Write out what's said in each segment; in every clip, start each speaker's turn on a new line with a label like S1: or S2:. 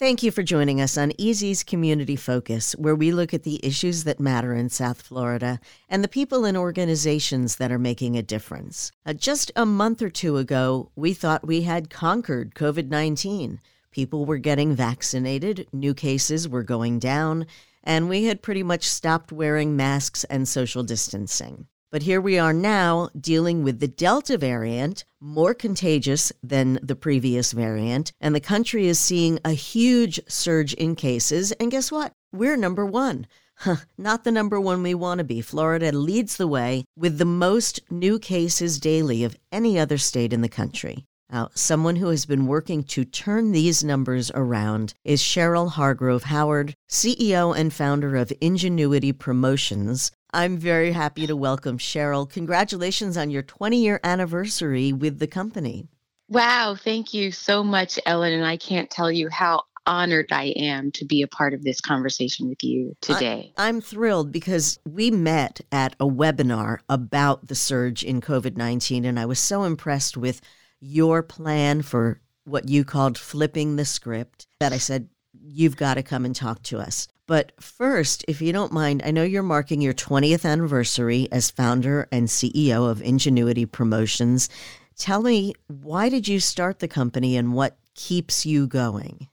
S1: Thank you for joining us on Easy's Community Focus, where we look at the issues that matter in South Florida and the people and organizations that are making a difference. Uh, just a month or two ago, we thought we had conquered COVID 19. People were getting vaccinated, new cases were going down, and we had pretty much stopped wearing masks and social distancing. But here we are now dealing with the Delta variant, more contagious than the previous variant, and the country is seeing a huge surge in cases. And guess what? We're number one. Huh, not the number one we want to be. Florida leads the way with the most new cases daily of any other state in the country. Now, someone who has been working to turn these numbers around is Cheryl Hargrove Howard, CEO and founder of Ingenuity Promotions. I'm very happy to welcome Cheryl. Congratulations on your 20 year anniversary with the company.
S2: Wow, thank you so much, Ellen. And I can't tell you how honored I am to be a part of this conversation with you today.
S1: I, am thrilled because we met at a webinar about the surge in COVID 19, and I was so impressed with your plan for what you called flipping the script that I said, you've got to come and talk to us. But first, if you don't mind, I know you're marking your 20th anniversary as founder and CEO of Ingenuity Promotions. Tell me, why did you start the company and what keeps you going?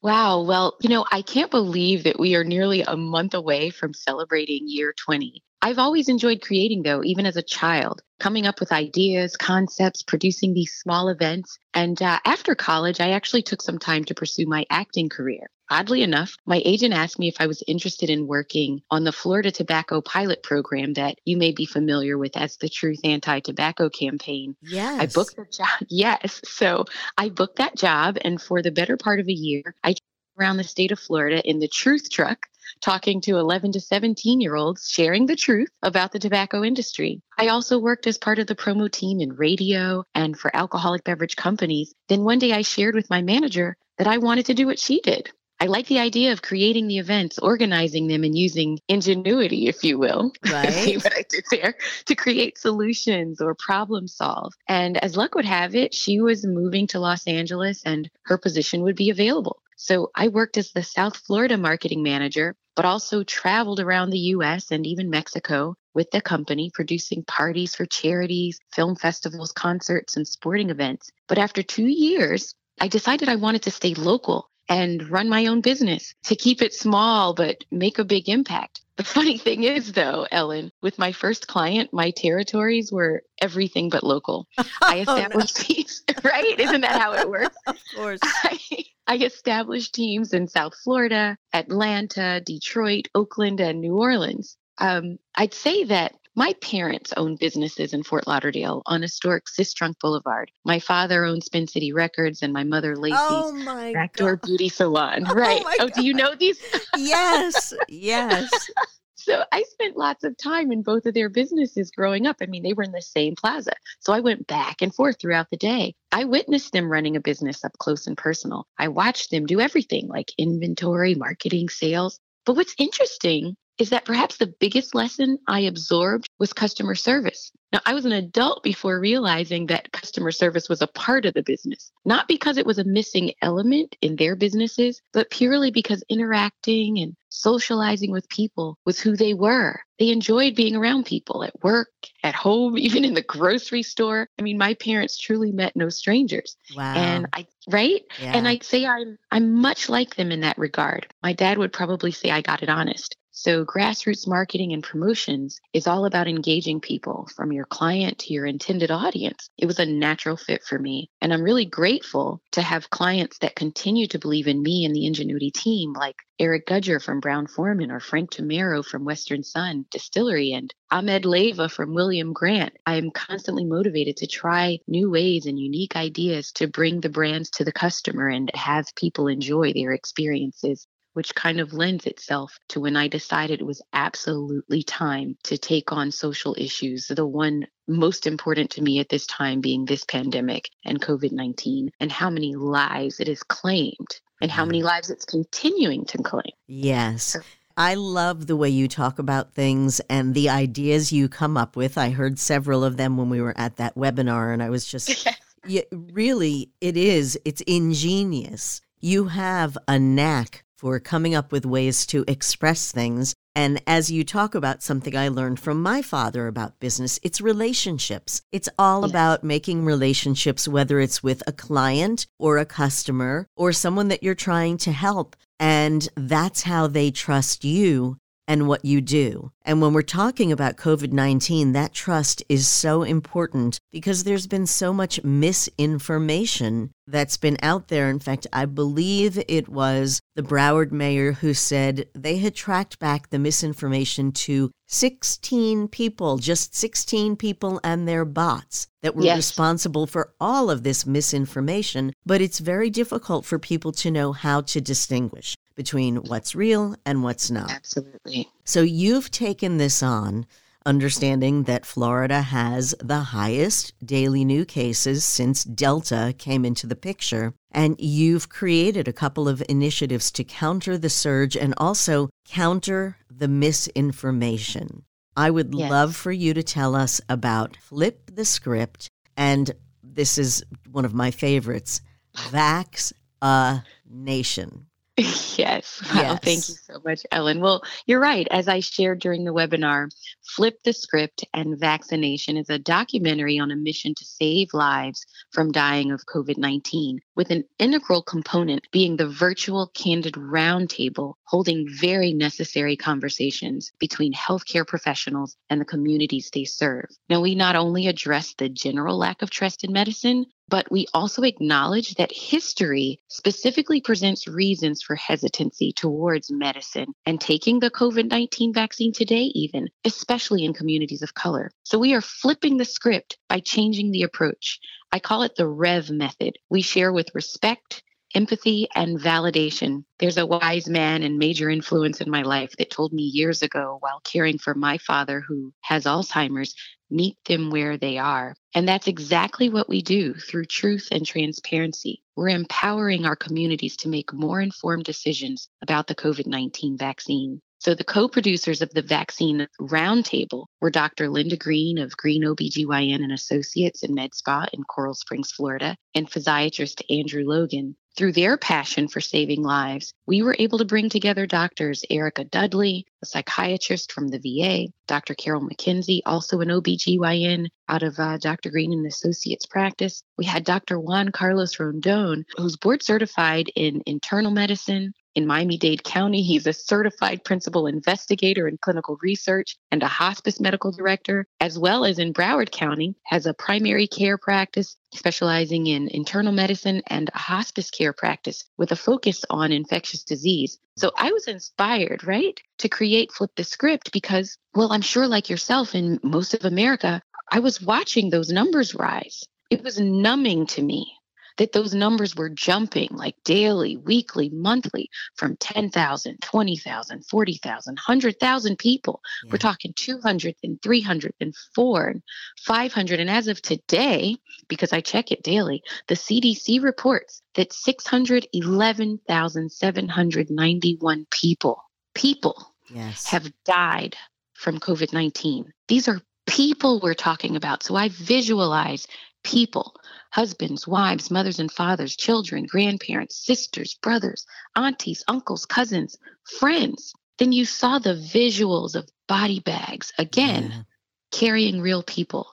S2: Wow. Well, you know, I can't believe that we are nearly a month away from celebrating year 20. I've always enjoyed creating, though, even as a child, coming up with ideas, concepts, producing these small events. And uh, after college, I actually took some time to pursue my acting career. Oddly enough, my agent asked me if I was interested in working on the Florida Tobacco Pilot Program that you may be familiar with as the Truth Anti Tobacco Campaign.
S1: Yes.
S2: I booked the job. Yes. So I booked that job. And for the better part of a year, I around the state of Florida in the Truth Truck talking to 11 to 17 year olds, sharing the truth about the tobacco industry. I also worked as part of the promo team in radio and for alcoholic beverage companies. Then one day I shared with my manager that I wanted to do what she did. I like the idea of creating the events, organizing them, and using ingenuity, if you will.
S1: Right.
S2: See what I did there to create solutions or problem solve. And as luck would have it, she was moving to Los Angeles and her position would be available. So I worked as the South Florida marketing manager, but also traveled around the US and even Mexico with the company, producing parties for charities, film festivals, concerts, and sporting events. But after two years, I decided I wanted to stay local and run my own business to keep it small but make a big impact. The funny thing is, though, Ellen, with my first client, my territories were everything but local. I established oh, no. teams, right? Isn't that how it works?
S1: Of course.
S2: I, I established teams in South Florida, Atlanta, Detroit, Oakland, and New Orleans. Um, I'd say that my parents owned businesses in Fort Lauderdale on historic Sistrunk Boulevard. My father owned Spin City Records and my mother Lacey's
S1: oh
S2: Backdoor Beauty Salon. Right.
S1: Oh,
S2: oh do you know these?
S1: yes. Yes.
S2: so I spent lots of time in both of their businesses growing up. I mean, they were in the same plaza. So I went back and forth throughout the day. I witnessed them running a business up close and personal. I watched them do everything like inventory, marketing, sales. But what's interesting is that perhaps the biggest lesson I absorbed was customer service. Now, I was an adult before realizing that customer service was a part of the business, not because it was a missing element in their businesses, but purely because interacting and socializing with people was who they were. They enjoyed being around people at work, at home, even in the grocery store. I mean, my parents truly met no strangers.
S1: Wow.
S2: And I right?
S1: Yeah.
S2: And I'd say I'm I'm much like them in that regard. My dad would probably say I got it honest. So, grassroots marketing and promotions is all about engaging people from your client to your intended audience. It was a natural fit for me. And I'm really grateful to have clients that continue to believe in me and the Ingenuity team, like Eric Gudger from Brown Forman or Frank Tamero from Western Sun Distillery and Ahmed Leva from William Grant. I'm constantly motivated to try new ways and unique ideas to bring the brands to the customer and have people enjoy their experiences which kind of lends itself to when I decided it was absolutely time to take on social issues. The one most important to me at this time being this pandemic and COVID 19, and how many lives it has claimed and how many mm-hmm. lives it's continuing to claim.
S1: Yes. I love the way you talk about things and the ideas you come up with. I heard several of them when we were at that webinar, and I was just, yeah, really, it is. It's ingenious. You have a knack for coming up with ways to express things. And as you talk about something I learned from my father about business, it's relationships. It's all yes. about making relationships, whether it's with a client or a customer or someone that you're trying to help. And that's how they trust you and what you do. And when we're talking about COVID 19, that trust is so important because there's been so much misinformation that's been out there. In fact, I believe it was the Broward mayor who said they had tracked back the misinformation to 16 people, just 16 people and their bots that were yes. responsible for all of this misinformation. But it's very difficult for people to know how to distinguish between what's real and what's not.
S2: Absolutely.
S1: So you've taken this on, understanding that Florida has the highest daily new cases since Delta came into the picture. And you've created a couple of initiatives to counter the surge and also counter the misinformation. I would yes. love for you to tell us about Flip the Script. And this is one of my favorites Vax a Nation.
S2: Yes. Wow. Yes. Thank you so much, Ellen. Well, you're right. As I shared during the webinar, Flip the Script and Vax a Nation is a documentary on a mission to save lives from dying of COVID 19, with an integral component being the virtual candid roundtable holding very necessary conversations between healthcare professionals and the communities they serve. Now, we not only address the general lack of trust in medicine, but we also acknowledge that history specifically presents reasons for hesitancy towards medicine and taking the COVID 19 vaccine today, even, especially in communities of color. So we are flipping the script by changing the approach. I call it the REV method. We share with respect, empathy, and validation. There's a wise man and major influence in my life that told me years ago while caring for my father who has Alzheimer's meet them where they are. And that's exactly what we do through truth and transparency. We're empowering our communities to make more informed decisions about the COVID 19 vaccine. So, the co producers of the vaccine roundtable were Dr. Linda Green of Green OBGYN and Associates in Med Spa in Coral Springs, Florida, and physiatrist Andrew Logan. Through their passion for saving lives, we were able to bring together doctors Erica Dudley, a psychiatrist from the VA, Dr. Carol McKenzie, also an OBGYN out of uh, Dr. Green and Associates practice. We had Dr. Juan Carlos Rondon, who's board certified in internal medicine, in Miami Dade County. He's a certified principal investigator in clinical research and a hospice medical director, as well as in Broward County, has a primary care practice specializing in internal medicine and a hospice care practice with a focus on infectious disease. So I was inspired, right, to create Flip the Script because, well, I'm sure like yourself in most of America, I was watching those numbers rise. It was numbing to me that those numbers were jumping like daily, weekly, monthly from 10,000, 20,000, 40,000, 100,000 people. Yeah. We're talking 200 and 300 and 4 and 500. And as of today, because I check it daily, the CDC reports that 611,791 people, people yes. have died from COVID 19. These are people we're talking about. So I visualize people husbands, wives, mothers and fathers, children, grandparents, sisters, brothers, aunties, uncles, cousins, friends. Then you saw the visuals of body bags again carrying real people.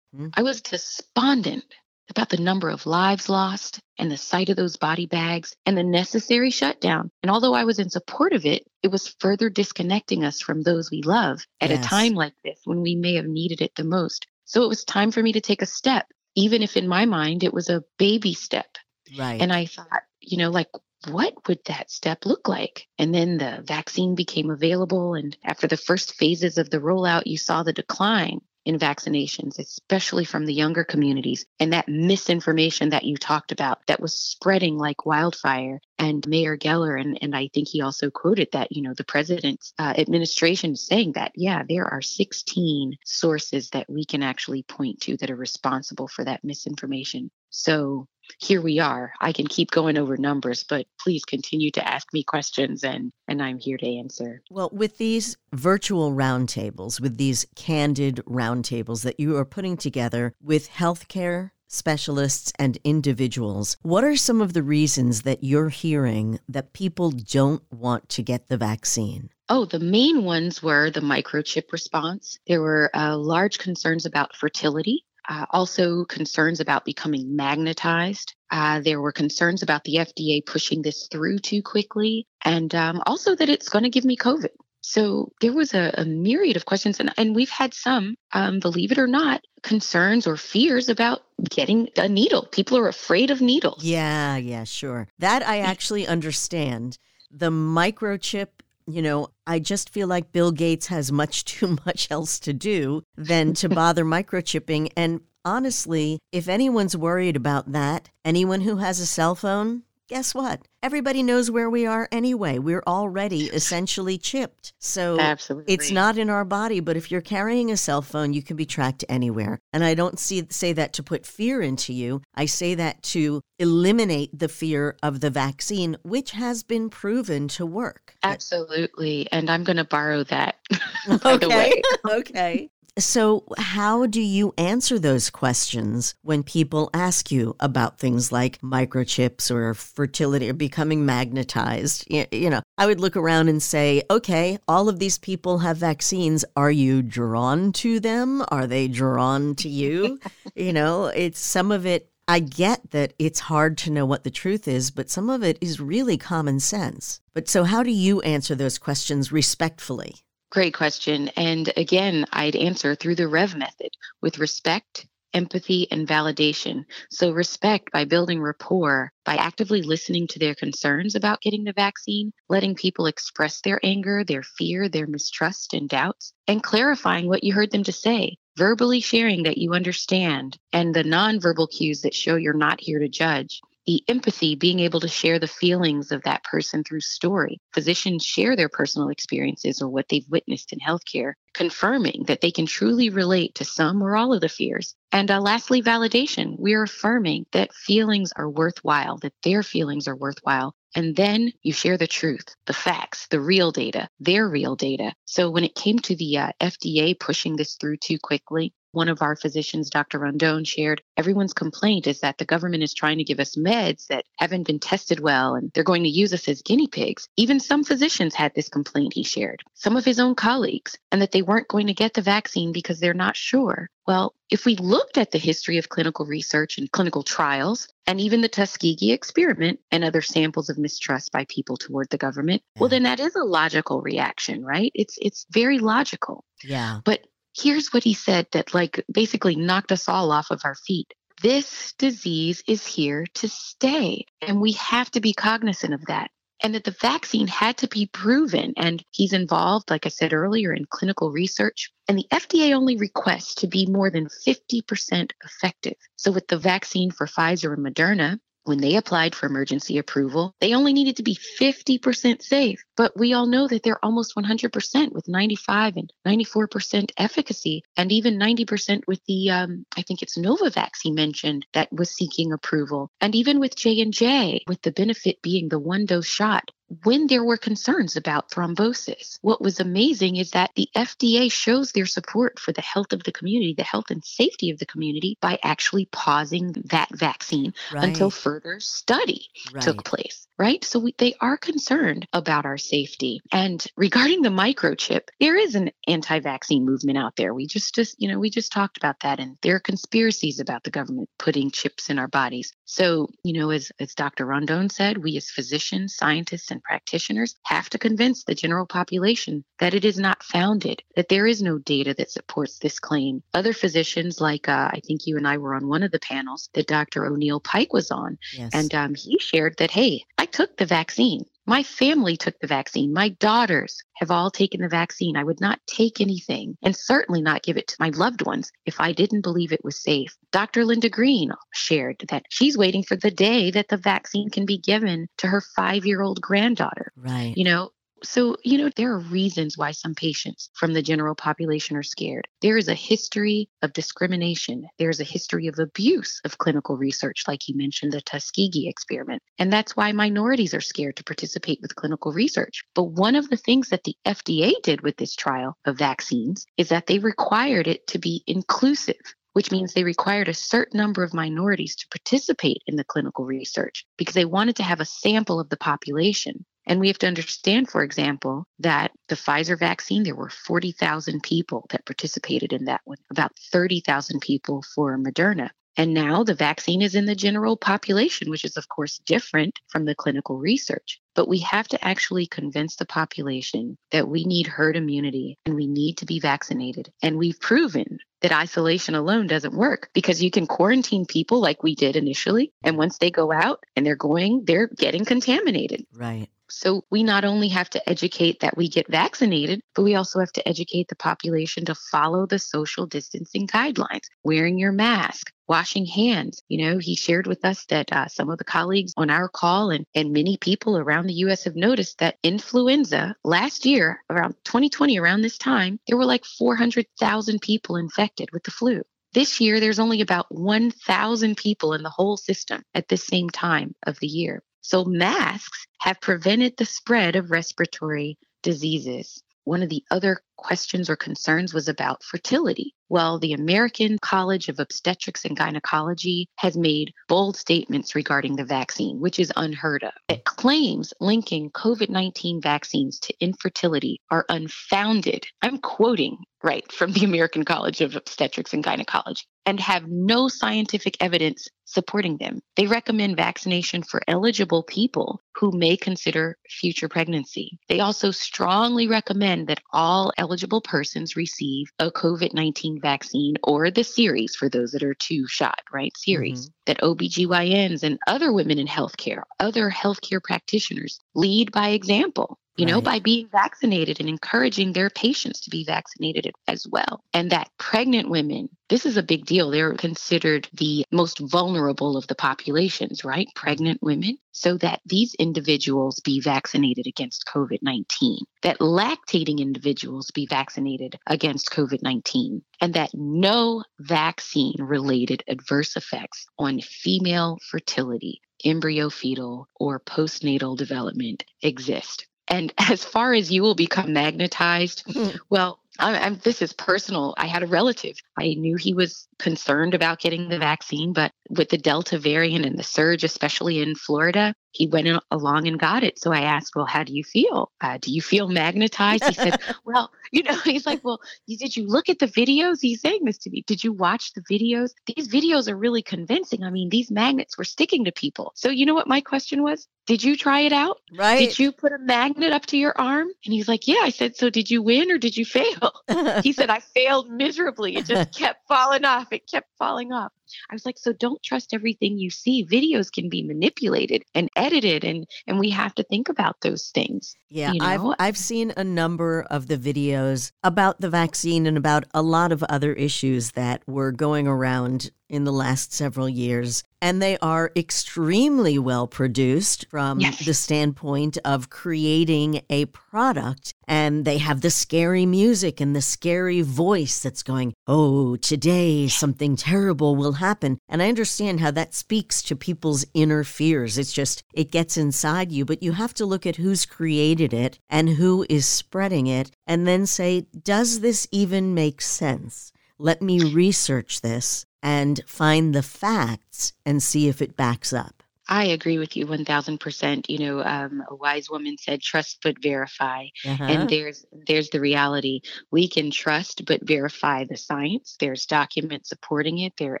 S2: Mm-hmm. I was despondent about the number of lives lost and the sight of those body bags and the necessary shutdown. And although I was in support of it, it was further disconnecting us from those we love at yes. a time like this when we may have needed it the most. So it was time for me to take a step even if in my mind it was a baby step.
S1: Right.
S2: And I thought, you know, like, what would that step look like? And then the vaccine became available. And after the first phases of the rollout, you saw the decline. In vaccinations, especially from the younger communities, and that misinformation that you talked about that was spreading like wildfire. And Mayor Geller, and, and I think he also quoted that, you know, the president's uh, administration saying that, yeah, there are 16 sources that we can actually point to that are responsible for that misinformation. So here we are. I can keep going over numbers, but please continue to ask me questions and and I'm here to answer.
S1: Well, with these virtual roundtables, with these candid roundtables that you are putting together with healthcare specialists and individuals, what are some of the reasons that you're hearing that people don't want to get the vaccine?
S2: Oh, the main ones were the microchip response. There were uh, large concerns about fertility uh, also, concerns about becoming magnetized. Uh, there were concerns about the FDA pushing this through too quickly, and um, also that it's going to give me COVID. So there was a, a, myriad of questions, and, and we've had some, um, believe it or not, concerns or fears about getting a needle. People are afraid of needles.
S1: Yeah, yeah, sure. That I actually understand. The microchip you know, I just feel like Bill Gates has much too much else to do than to bother microchipping. And honestly, if anyone's worried about that, anyone who has a cell phone, guess what? Everybody knows where we are anyway. We're already essentially chipped. So
S2: Absolutely.
S1: it's not in our body, but if you're carrying a cell phone, you can be tracked anywhere. And I don't see, say that to put fear into you. I say that to eliminate the fear of the vaccine, which has been proven to work.
S2: Absolutely. And I'm going to borrow that, okay. the way.
S1: okay. So, how do you answer those questions when people ask you about things like microchips or fertility or becoming magnetized? You know, I would look around and say, okay, all of these people have vaccines. Are you drawn to them? Are they drawn to you? you know, it's some of it. I get that it's hard to know what the truth is, but some of it is really common sense. But so, how do you answer those questions respectfully?
S2: Great question. And again, I'd answer through the REV method with respect, empathy, and validation. So, respect by building rapport, by actively listening to their concerns about getting the vaccine, letting people express their anger, their fear, their mistrust, and doubts, and clarifying what you heard them to say. Verbally sharing that you understand, and the nonverbal cues that show you're not here to judge the empathy, being able to share the feelings of that person through story. Physicians share their personal experiences or what they've witnessed in healthcare, confirming that they can truly relate to some or all of the fears. And uh, lastly, validation. We're affirming that feelings are worthwhile, that their feelings are worthwhile. And then you share the truth, the facts, the real data, their real data. So when it came to the uh, FDA pushing this through too quickly, one of our physicians, Dr. Rondon, shared everyone's complaint is that the government is trying to give us meds that haven't been tested well and they're going to use us as guinea pigs. Even some physicians had this complaint, he shared, some of his own colleagues, and that they weren't going to get the vaccine because they're not sure. Well, if we looked at the history of clinical research and clinical trials, and even the Tuskegee experiment and other samples of mistrust by people toward the government, well, mm. then that is a logical reaction, right? It's it's very logical.
S1: Yeah.
S2: But here's what he said that like basically knocked us all off of our feet. This disease is here to stay, and we have to be cognizant of that. And that the vaccine had to be proven. And he's involved, like I said earlier, in clinical research. And the FDA only requests to be more than 50% effective. So, with the vaccine for Pfizer and Moderna, when they applied for emergency approval, they only needed to be 50% safe. But we all know that they're almost 100% with 95 and 94% efficacy, and even 90% with the, um, I think it's Novavax he mentioned that was seeking approval, and even with J and J, with the benefit being the one dose shot when there were concerns about thrombosis. What was amazing is that the FDA shows their support for the health of the community, the health and safety of the community, by actually pausing that vaccine right. until further study right. took place right? So we, they are concerned about our safety. And regarding the microchip, there is an anti-vaccine movement out there. We just, just, you know, we just talked about that, and there are conspiracies about the government putting chips in our bodies. So, you know, as as Dr. Rondon said, we as physicians, scientists, and practitioners have to convince the general population that it is not founded, that there is no data that supports this claim. Other physicians, like uh, I think you and I were on one of the panels that Dr. O'Neill Pike was on, yes. and um, he shared that, hey, I took the vaccine. My family took the vaccine. My daughters have all taken the vaccine. I would not take anything and certainly not give it to my loved ones if I didn't believe it was safe. Dr. Linda Green shared that she's waiting for the day that the vaccine can be given to her five year old granddaughter.
S1: Right.
S2: You know, so, you know, there are reasons why some patients from the general population are scared. There is a history of discrimination. There's a history of abuse of clinical research, like you mentioned, the Tuskegee experiment. And that's why minorities are scared to participate with clinical research. But one of the things that the FDA did with this trial of vaccines is that they required it to be inclusive which means they required a certain number of minorities to participate in the clinical research because they wanted to have a sample of the population. And we have to understand, for example, that the Pfizer vaccine, there were 40,000 people that participated in that one, about 30,000 people for Moderna. And now the vaccine is in the general population, which is, of course, different from the clinical research. But we have to actually convince the population that we need herd immunity and we need to be vaccinated. And we've proven that isolation alone doesn't work because you can quarantine people like we did initially. And once they go out and they're going, they're getting contaminated.
S1: Right.
S2: So we not only have to educate that we get vaccinated, but we also have to educate the population to follow the social distancing guidelines, wearing your mask, washing hands. You know, he shared with us that uh, some of the colleagues on our call and, and many people around the US have noticed that influenza last year, around 2020, around this time, there were like 400,000 people infected with the flu. This year, there's only about 1,000 people in the whole system at the same time of the year. So masks have prevented the spread of respiratory diseases. One of the other questions or concerns was about fertility. Well, the American College of Obstetrics and Gynecology has made bold statements regarding the vaccine, which is unheard of. It claims linking COVID 19 vaccines to infertility are unfounded. I'm quoting right from the American College of Obstetrics and Gynecology and have no scientific evidence supporting them. They recommend vaccination for eligible people who may consider future pregnancy. They also strongly recommend that all eligible persons receive a COVID 19 vaccine or the series for those that are two shot, right? Series mm-hmm. that OBGYNs and other women in healthcare, other healthcare practitioners lead by example you right. know, by being vaccinated and encouraging their patients to be vaccinated as well. And that pregnant women, this is a big deal. They're considered the most vulnerable of the populations, right? Pregnant women. So that these individuals be vaccinated against COVID 19, that lactating individuals be vaccinated against COVID 19, and that no vaccine related adverse effects on female fertility embryo fetal or postnatal development exist. And as far as you will become magnetized, mm-hmm. well, I'm, I'm, this is personal. I had a relative. I knew he was concerned about getting the vaccine, but with the Delta variant and the surge, especially in Florida, he went along and got it. So I asked, Well, how do you feel? Uh, do you feel magnetized? He said, Well, you know, he's like, Well, did you look at the videos? He's saying this to me. Did you watch the videos? These videos are really convincing. I mean, these magnets were sticking to people. So, you know what my question was? Did you try it out?
S1: Right.
S2: Did you put a magnet up to your arm? And he's like, Yeah. I said, So did you win or did you fail? he said, I failed miserably. It just kept falling off. It kept falling off. I was like, so don't trust everything you see. Videos can be manipulated and edited and and we have to think about those things.
S1: Yeah, you know? I've I've seen a number of the videos about the vaccine and about a lot of other issues that were going around in the last several years. And they are extremely well produced from yes. the standpoint of creating a product. And they have the scary music and the scary voice that's going, Oh, today something terrible will happen. And I understand how that speaks to people's inner fears. It's just, it gets inside you, but you have to look at who's created it and who is spreading it and then say, Does this even make sense? Let me research this and find the facts and see if it backs up.
S2: I agree with you 1000%. You know, um, a wise woman said, trust but verify. Uh-huh. And there's there's the reality. We can trust but verify the science. There's documents supporting it, there are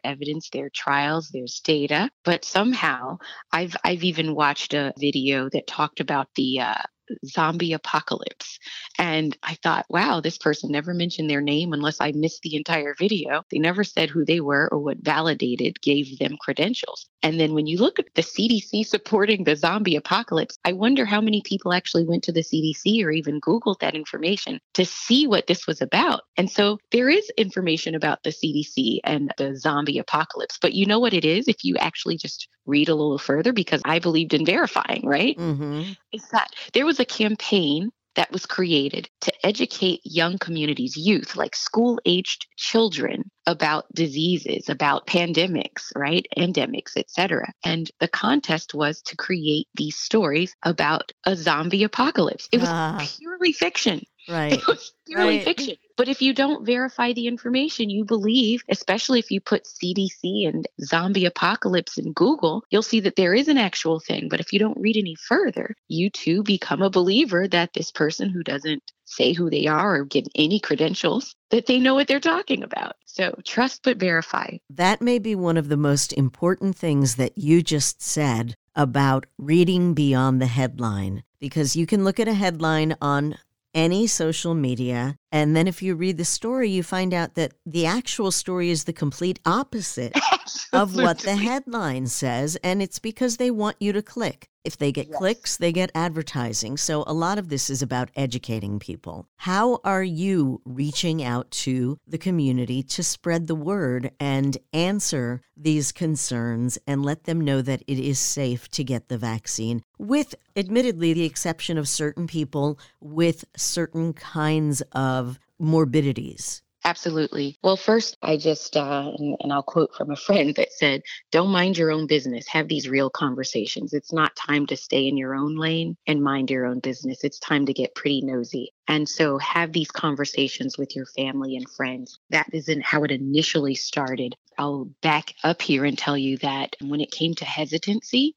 S2: evidence, there are trials, there's data. But somehow I've I've even watched a video that talked about the uh, zombie apocalypse. And I thought, wow, this person never mentioned their name unless I missed the entire video. They never said who they were or what validated gave them credentials. And then when you look at the CDC supporting the zombie apocalypse, I wonder how many people actually went to the CDC or even Googled that information to see what this was about. And so there is information about the CDC and the zombie apocalypse. But you know what it is if you actually just read a little further, because I believed in verifying, right? Mm-hmm. Is that there was a campaign that was created to educate young communities, youth, like school aged children, about diseases, about pandemics, right? Endemics, etc. And the contest was to create these stories about a zombie apocalypse. It was uh, purely fiction.
S1: Right.
S2: It was purely right. fiction. But if you don't verify the information you believe, especially if you put CDC and zombie apocalypse in Google, you'll see that there is an actual thing. But if you don't read any further, you too become a believer that this person who doesn't say who they are or give any credentials, that they know what they're talking about. So trust but verify.
S1: That may be one of the most important things that you just said about reading beyond the headline because you can look at a headline on any social media. And then if you read the story, you find out that the actual story is the complete opposite of what the headline says. And it's because they want you to click. If they get yes. clicks, they get advertising. So a lot of this is about educating people. How are you reaching out to the community to spread the word and answer these concerns and let them know that it is safe to get the vaccine, with admittedly the exception of certain people with certain kinds of morbidities?
S2: Absolutely. Well, first, I just, uh, and, and, I'll quote from a friend that said, Don't mind your own business. Have these real conversations. It's not time to stay in your own lane and mind your own business. It's time to get pretty nosy. And so have these conversations with your family and friends. That isn't how it initially started. I'll back up here and tell you that when it came to hesitancy,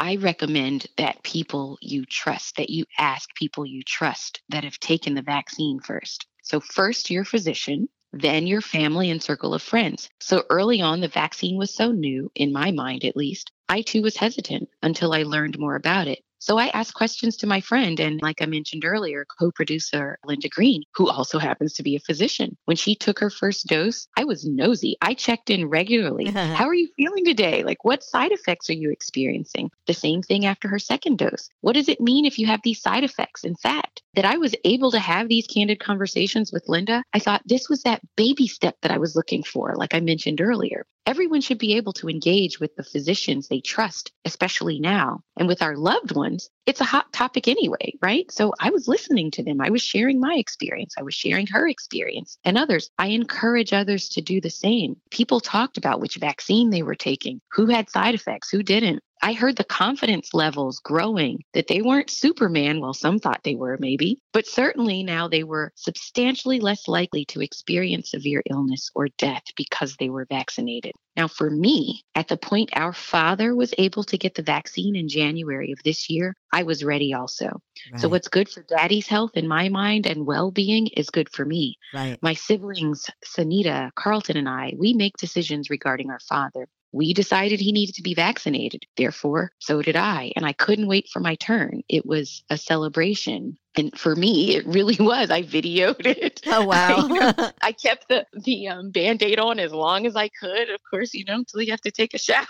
S2: I recommend that people you trust, that you ask people you trust that have taken the vaccine first. So, first your physician, then your family and circle of friends. So, early on, the vaccine was so new, in my mind at least, I too was hesitant until I learned more about it. So I asked questions to my friend, and like I mentioned earlier, co producer Linda Green, who also happens to be a physician. When she took her first dose, I was nosy. I checked in regularly. How are you feeling today? Like, what side effects are you experiencing? The same thing after her second dose. What does it mean if you have these side effects? In fact, that I was able to have these candid conversations with Linda, I thought this was that baby step that I was looking for, like I mentioned earlier. Everyone should be able to engage with the physicians they trust, especially now. And with our loved ones, it's a hot topic anyway, right? So I was listening to them. I was sharing my experience. I was sharing her experience and others. I encourage others to do the same. People talked about which vaccine they were taking, who had side effects, who didn't. I heard the confidence levels growing that they weren't Superman. Well, some thought they were, maybe, but certainly now they were substantially less likely to experience severe illness or death because they were vaccinated. Now, for me, at the point our father was able to get the vaccine in January of this year, I was ready also. Right. So, what's good for daddy's health in my mind and well being is good for me.
S1: Right.
S2: My siblings, Sanita, Carlton, and I, we make decisions regarding our father. We decided he needed to be vaccinated. Therefore, so did I. And I couldn't wait for my turn. It was a celebration. And for me, it really was. I videoed it.
S1: Oh wow!
S2: I, I kept the the um, band aid on as long as I could. Of course, you know, until you have to take a shower.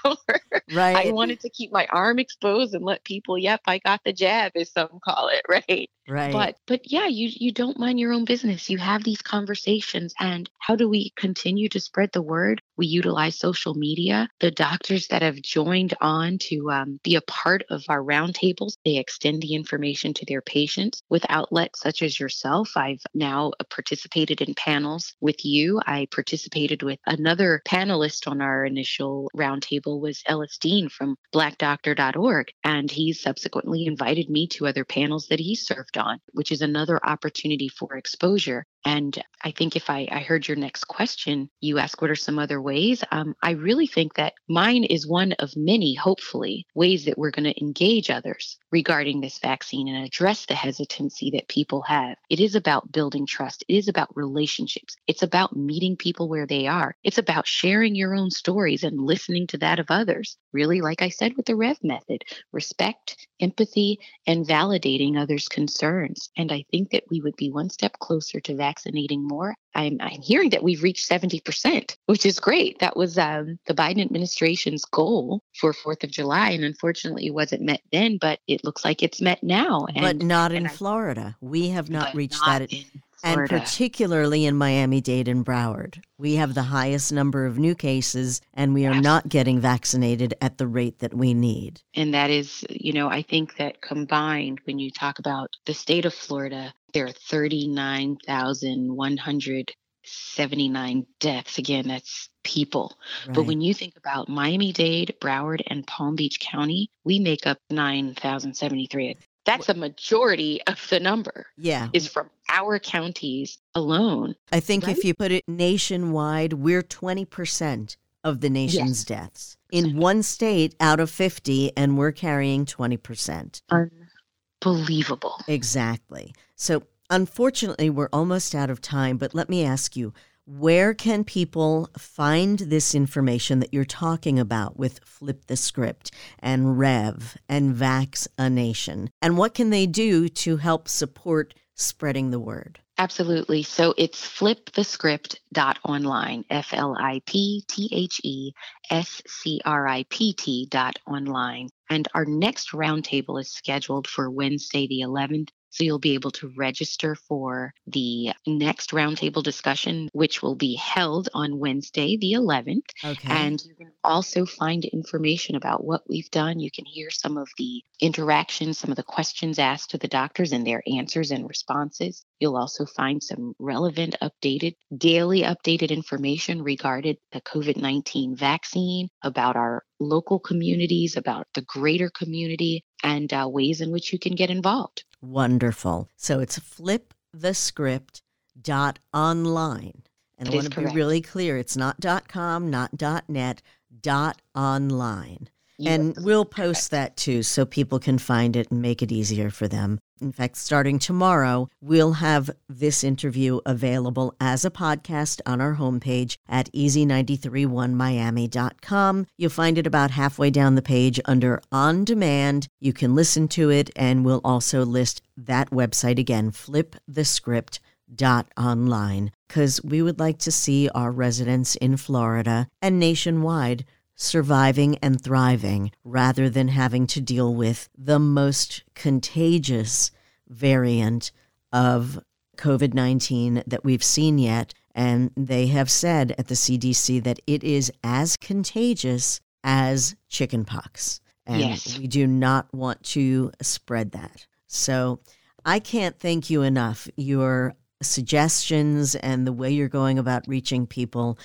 S1: Right.
S2: I wanted to keep my arm exposed and let people. Yep, I got the jab, as some call it. Right.
S1: Right.
S2: But but yeah, you you don't mind your own business. You have these conversations, and how do we continue to spread the word? We utilize social media. The doctors that have joined on to um, be a part of our roundtables, they extend the information to their patients with outlets such as yourself. I've now uh, participated in panels with you. I participated with another panelist on our initial roundtable was Ellis Dean from blackdoctor.org. And he subsequently invited me to other panels that he served on, which is another opportunity for exposure. And I think if I, I heard your next question, you ask what are some other ways? Um, I really think that mine is one of many, hopefully, ways that we're going to engage others regarding this vaccine and address the hesitancy that people have. It is about building trust, it is about relationships, it's about meeting people where they are, it's about sharing your own stories and listening to that of others. Really, like I said with the REV method, respect, empathy, and validating others' concerns. And I think that we would be one step closer to vaccinating more. I'm, I'm hearing that we've reached 70%, which is great. That was um, the Biden administration's goal for 4th of July. And unfortunately, it wasn't met then, but it looks like it's met now.
S1: And, but not in Florida. We have not reached not that. And particularly in Miami Dade and Broward. We have the highest number of new cases, and we are yes. not getting vaccinated at the rate that we need.
S2: And that is, you know, I think that combined, when you talk about the state of Florida, there are 39,179 deaths. Again, that's people. Right. But when you think about Miami Dade, Broward, and Palm Beach County, we make up 9,073. That's a majority of the number.
S1: Yeah.
S2: Is from our counties alone.
S1: I think right? if you put it nationwide, we're 20% of the nation's yes. deaths in one state out of 50, and we're carrying 20%.
S2: Unbelievable.
S1: Exactly. So, unfortunately, we're almost out of time, but let me ask you where can people find this information that you're talking about with Flip the Script and Rev and Vax a Nation? And what can they do to help support spreading the word?
S2: Absolutely. So it's flipthescript.online, F L I P T H E S C R I P T dot online. And our next roundtable is scheduled for Wednesday, the 11th so you'll be able to register for the next roundtable discussion, which will be held on Wednesday, the 11th. Okay. And you can also find information about what we've done. You can hear some of the interactions, some of the questions asked to the doctors and their answers and responses. You'll also find some relevant, updated, daily updated information regarding the COVID 19 vaccine, about our local communities, about the greater community, and uh, ways in which you can get involved.
S1: Wonderful. So it's flip the script dot online. And it I want to correct. be really clear. It's not dot com, not dot net, dot online. You and we'll post correct. that too so people can find it and make it easier for them. In fact, starting tomorrow, we'll have this interview available as a podcast on our homepage at easy931miami.com. You'll find it about halfway down the page under On Demand. You can listen to it, and we'll also list that website again, flipthescript.online, because we would like to see our residents in Florida and nationwide surviving and thriving rather than having to deal with the most contagious variant of COVID 19 that we've seen yet. And they have said at the CDC that it is as contagious as chickenpox. And yes. we do not want to spread that. So I can't thank you enough. Your suggestions and the way you're going about reaching people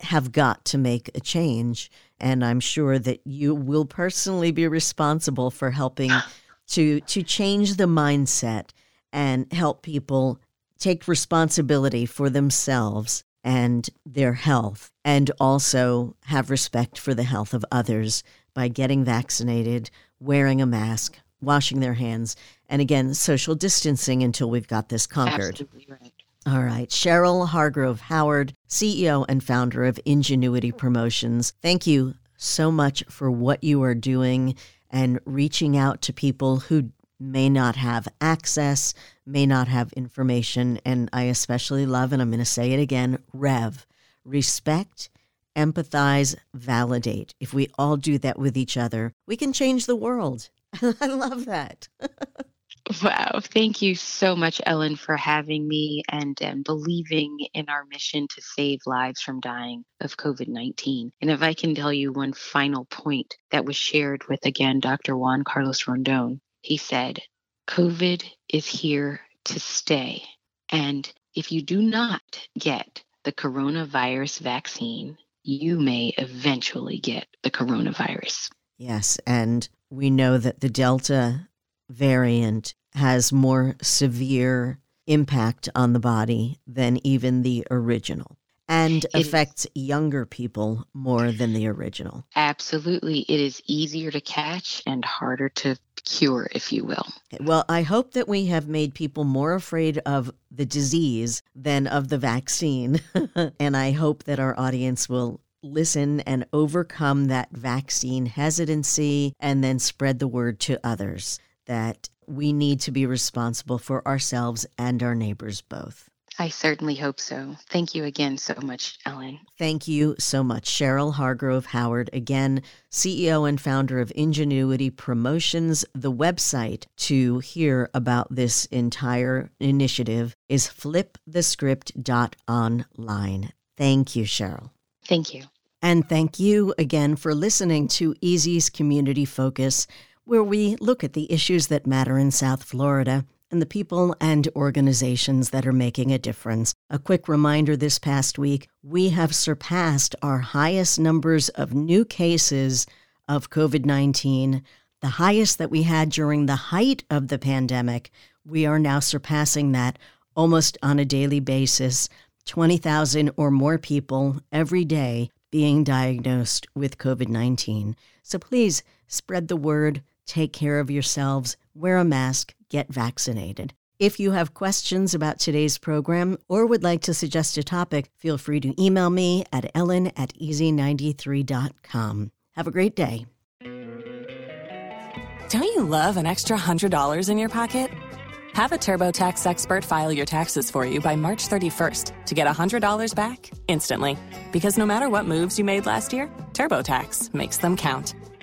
S1: have got to make a change. And I'm sure that you will personally be responsible for helping to, to change the mindset and help people take responsibility for themselves and their health, and also have respect for the health of others by getting vaccinated, wearing a mask, washing their hands, and again, social distancing until we've got this conquered.
S2: Absolutely right.
S1: All right. Cheryl Hargrove Howard, CEO and founder of Ingenuity Promotions. Thank you so much for what you are doing and reaching out to people who may not have access, may not have information. And I especially love, and I'm going to say it again REV respect, empathize, validate. If we all do that with each other, we can change the world. I love that.
S2: Wow. Thank you so much, Ellen, for having me and, and believing in our mission to save lives from dying of COVID 19. And if I can tell you one final point that was shared with, again, Dr. Juan Carlos Rondon, he said, COVID is here to stay. And if you do not get the coronavirus vaccine, you may eventually get the coronavirus.
S1: Yes. And we know that the Delta variant has more severe impact on the body than even the original and it affects is. younger people more than the original.
S2: Absolutely. It is easier to catch and harder to cure, if you will.
S1: Well, I hope that we have made people more afraid of the disease than of the vaccine. and I hope that our audience will listen and overcome that vaccine hesitancy and then spread the word to others that we need to be responsible for ourselves and our neighbors both.
S2: I certainly hope so. Thank you again so much, Ellen.
S1: Thank you so much, Cheryl Hargrove Howard, again, CEO and founder of Ingenuity Promotions. The website to hear about this entire initiative is flipthescript.online. Thank you, Cheryl.
S2: Thank you.
S1: And thank you again for listening to Easy's Community Focus, where we look at the issues that matter in South Florida and the people and organizations that are making a difference. A quick reminder this past week, we have surpassed our highest numbers of new cases of COVID 19, the highest that we had during the height of the pandemic. We are now surpassing that almost on a daily basis. 20,000 or more people every day being diagnosed with COVID 19. So please spread the word, take care of yourselves, wear a mask, get vaccinated. If you have questions about today's program or would like to suggest a topic, feel free to email me at ellen at easy93.com. Have a great day.
S3: Don't you love an extra $100 in your pocket? Have a TurboTax expert file your taxes for you by March 31st to get $100 back instantly. Because no matter what moves you made last year, TurboTax makes them count.